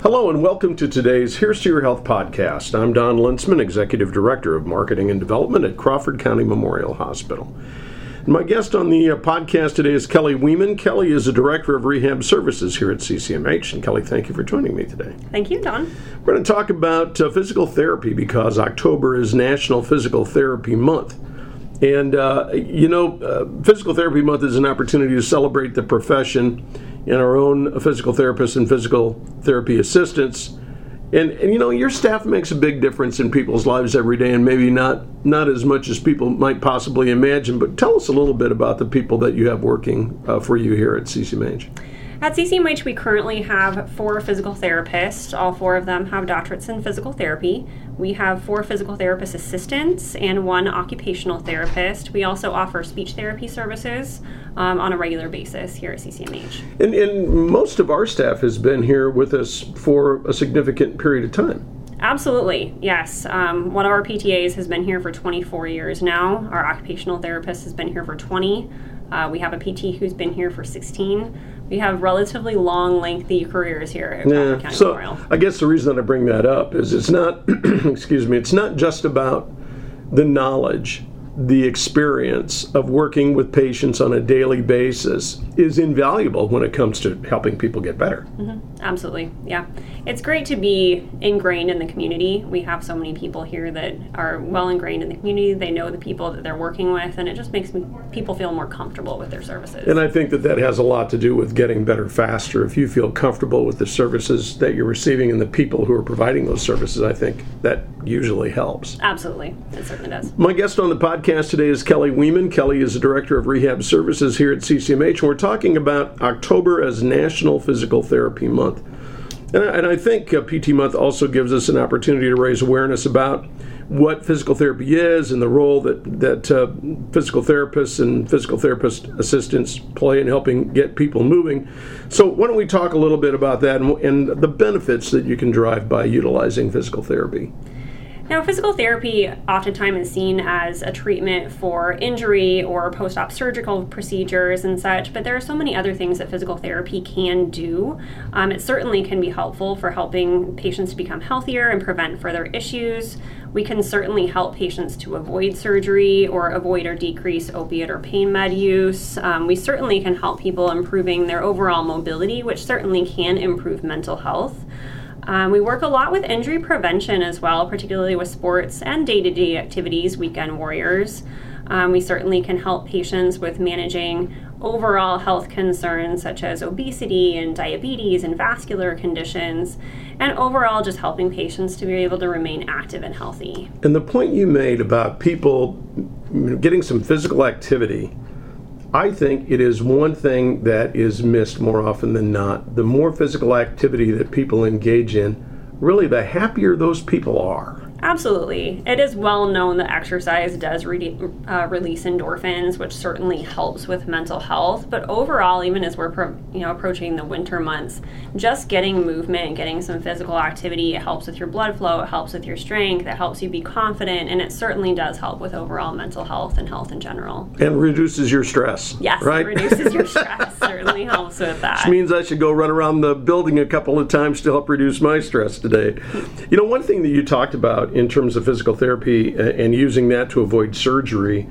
Hello and welcome to today's Here's to Your Health podcast. I'm Don Lintzman, Executive Director of Marketing and Development at Crawford County Memorial Hospital. And my guest on the uh, podcast today is Kelly Wieman. Kelly is a Director of Rehab Services here at CCMH. And Kelly, thank you for joining me today. Thank you, Don. We're going to talk about uh, physical therapy because October is National Physical Therapy Month. And, uh, you know, uh, Physical Therapy Month is an opportunity to celebrate the profession and our own physical therapists and physical therapy assistants. And, and you know, your staff makes a big difference in people's lives every day, and maybe not not as much as people might possibly imagine. But tell us a little bit about the people that you have working uh, for you here at CC CCMH. At CCMH, we currently have four physical therapists. All four of them have doctorates in physical therapy. We have four physical therapist assistants and one occupational therapist. We also offer speech therapy services um, on a regular basis here at CCMH. And, and most of our staff has been here with us for a significant period of time. Absolutely, yes. Um, one of our PTAs has been here for 24 years now. Our occupational therapist has been here for 20. Uh, we have a PT who's been here for 16 we have relatively long, lengthy careers here at yeah. County so Memorial. I guess the reason that I bring that up is it's not, excuse me, it's not just about the knowledge the experience of working with patients on a daily basis is invaluable when it comes to helping people get better. Mm-hmm. Absolutely, yeah. It's great to be ingrained in the community. We have so many people here that are well ingrained in the community. They know the people that they're working with, and it just makes people feel more comfortable with their services. And I think that that has a lot to do with getting better faster. If you feel comfortable with the services that you're receiving and the people who are providing those services, I think that usually helps. Absolutely, it certainly does. My guest on the podcast podcast today is Kelly Wieman. Kelly is the Director of Rehab Services here at CCMH, we're talking about October as National Physical Therapy Month. And I, and I think uh, PT Month also gives us an opportunity to raise awareness about what physical therapy is and the role that, that uh, physical therapists and physical therapist assistants play in helping get people moving. So, why don't we talk a little bit about that and, and the benefits that you can derive by utilizing physical therapy? Now, physical therapy oftentimes is seen as a treatment for injury or post op surgical procedures and such, but there are so many other things that physical therapy can do. Um, it certainly can be helpful for helping patients to become healthier and prevent further issues. We can certainly help patients to avoid surgery or avoid or decrease opiate or pain med use. Um, we certainly can help people improving their overall mobility, which certainly can improve mental health. Um, we work a lot with injury prevention as well, particularly with sports and day to day activities, weekend warriors. Um, we certainly can help patients with managing overall health concerns such as obesity and diabetes and vascular conditions, and overall just helping patients to be able to remain active and healthy. And the point you made about people getting some physical activity I think it is one thing that is missed more often than not. The more physical activity that people engage in, really the happier those people are. Absolutely. It is well known that exercise does re- uh, release endorphins, which certainly helps with mental health. But overall, even as we're pro- you know approaching the winter months, just getting movement, getting some physical activity, it helps with your blood flow, it helps with your strength, it helps you be confident, and it certainly does help with overall mental health and health in general. And reduces your stress. Yes, right? it reduces your stress. certainly helps with that. Which means I should go run around the building a couple of times to help reduce my stress today. You know, one thing that you talked about in terms of physical therapy and using that to avoid surgery.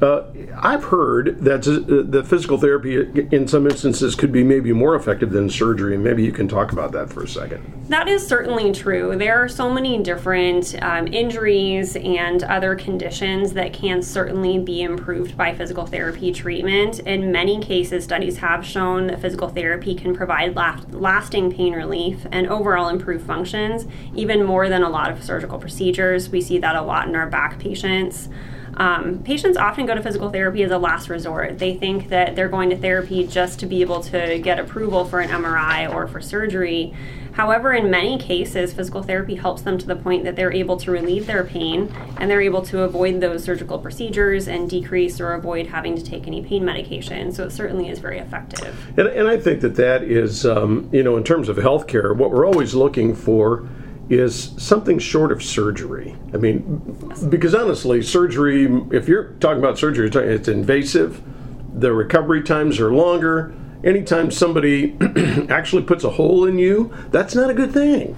Uh, I've heard that the physical therapy in some instances could be maybe more effective than surgery, and maybe you can talk about that for a second. That is certainly true. There are so many different um, injuries and other conditions that can certainly be improved by physical therapy treatment. In many cases, studies have shown that physical therapy can provide last- lasting pain relief and overall improve functions, even more than a lot of surgical procedures. We see that a lot in our back patients. Um, patients often go to physical therapy as a last resort. They think that they're going to therapy just to be able to get approval for an MRI or for surgery. However, in many cases, physical therapy helps them to the point that they're able to relieve their pain and they're able to avoid those surgical procedures and decrease or avoid having to take any pain medication. So it certainly is very effective. And, and I think that that is, um, you know, in terms of healthcare, what we're always looking for is something short of surgery. I mean, because honestly, surgery, if you're talking about surgery, it's invasive, the recovery times are longer, anytime somebody actually puts a hole in you, that's not a good thing.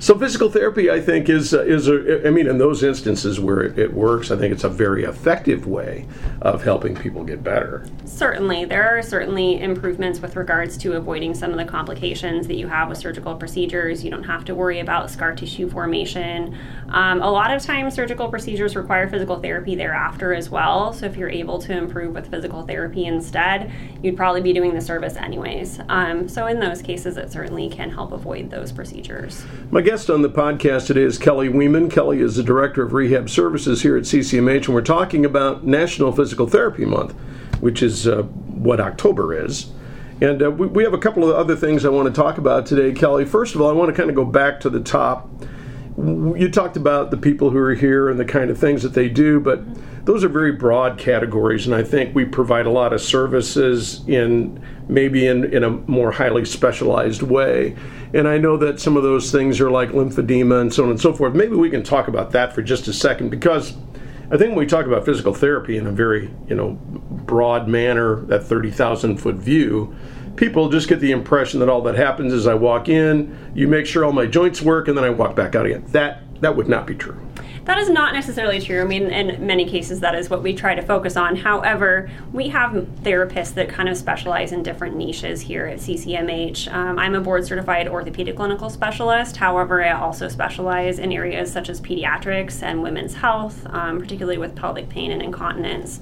So physical therapy, I think, is uh, is a, I mean, in those instances where it, it, works, I think it's a very effective way of helping people get better. Certainly, there are certainly improvements with regards to avoiding some of the complications that you have with surgical procedures. You don't have to worry about scar tissue formation. Um, a lot of times, surgical procedures require physical therapy thereafter as well. So if you're able to improve with physical therapy instead, you'd probably be doing the service anyways. Um, so in those cases, it certainly can help avoid those procedures. My guest on the podcast today is Kelly Wieman. Kelly is the Director of Rehab Services here at CCMH, and we're talking about National Physical Therapy Month, which is uh, what October is. And uh, we, we have a couple of other things I want to talk about today, Kelly. First of all, I want to kind of go back to the top. You talked about the people who are here and the kind of things that they do, but those are very broad categories, and I think we provide a lot of services in maybe in, in a more highly specialized way. And I know that some of those things are like lymphedema and so on and so forth. Maybe we can talk about that for just a second because I think when we talk about physical therapy in a very, you know, broad manner, that 30,000 foot view, people just get the impression that all that happens is I walk in, you make sure all my joints work, and then I walk back out again. That that would not be true. That is not necessarily true. I mean, in many cases, that is what we try to focus on. However, we have therapists that kind of specialize in different niches here at CCMH. Um, I'm a board certified orthopedic clinical specialist. However, I also specialize in areas such as pediatrics and women's health, um, particularly with pelvic pain and incontinence.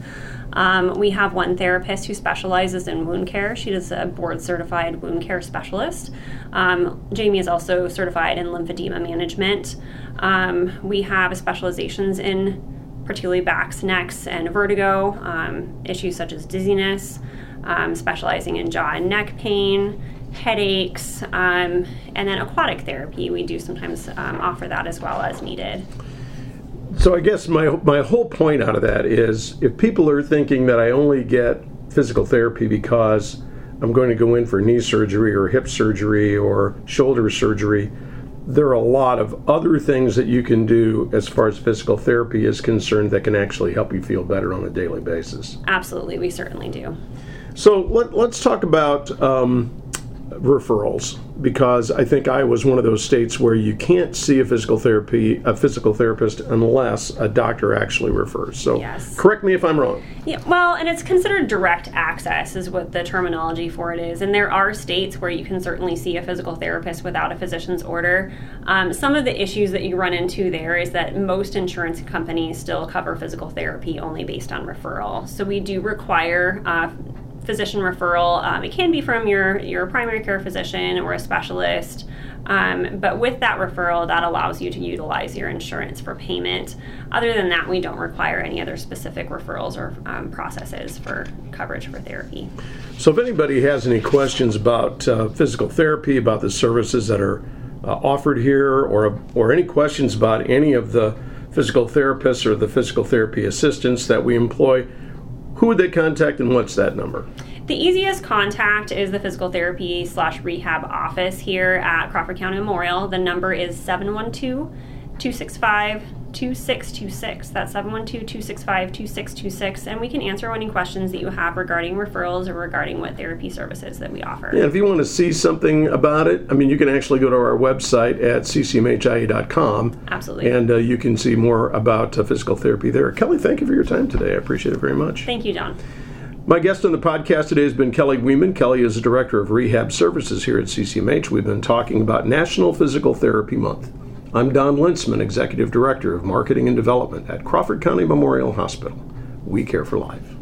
Um, we have one therapist who specializes in wound care. She is a board certified wound care specialist. Um, Jamie is also certified in lymphedema management. Um, we have specializations in particularly backs, necks, and vertigo, um, issues such as dizziness, um, specializing in jaw and neck pain, headaches, um, and then aquatic therapy. We do sometimes offer that as well as needed. So I guess my my whole point out of that is if people are thinking that I only get physical therapy because I'm going to go in for knee surgery or hip surgery or shoulder surgery, there are a lot of other things that you can do as far as physical therapy is concerned that can actually help you feel better on a daily basis. Absolutely, we certainly do. So let, us talk about um, referrals because I think I was one of those states where you can't see a physical therapy a physical therapist unless a doctor actually refers. So yes. correct me if I'm wrong. Yeah, well, and it's considered direct access is what the terminology for it is. And there are states where you can certainly see a physical therapist without a physician's order. Um, some of the issues that you run into there is that most insurance companies still cover physical therapy only based on referral. So we do require uh, physician referral. Um, it can be from your, your primary care physician or a specialist. Um, but with that referral, that allows you to utilize your insurance for payment. Other than that, we don't require any other specific referrals or um, processes for coverage for therapy. So, if anybody has any questions about uh, physical therapy, about the services that are uh, offered here, or or any questions about any of the physical therapists or the physical therapy assistants that we employ, who would they contact and what's that number? The easiest contact is the physical therapy slash rehab office here at Crawford County Memorial. The number is 712 265 2626. That's 712 265 2626. And we can answer any questions that you have regarding referrals or regarding what therapy services that we offer. Yeah, if you want to see something about it, I mean, you can actually go to our website at ccmhia.com. Absolutely. And uh, you can see more about uh, physical therapy there. Kelly, thank you for your time today. I appreciate it very much. Thank you, John. My guest on the podcast today has been Kelly Wieman. Kelly is the Director of Rehab Services here at CCMH. We've been talking about National Physical Therapy Month. I'm Don Lintzman, Executive Director of Marketing and Development at Crawford County Memorial Hospital. We care for life.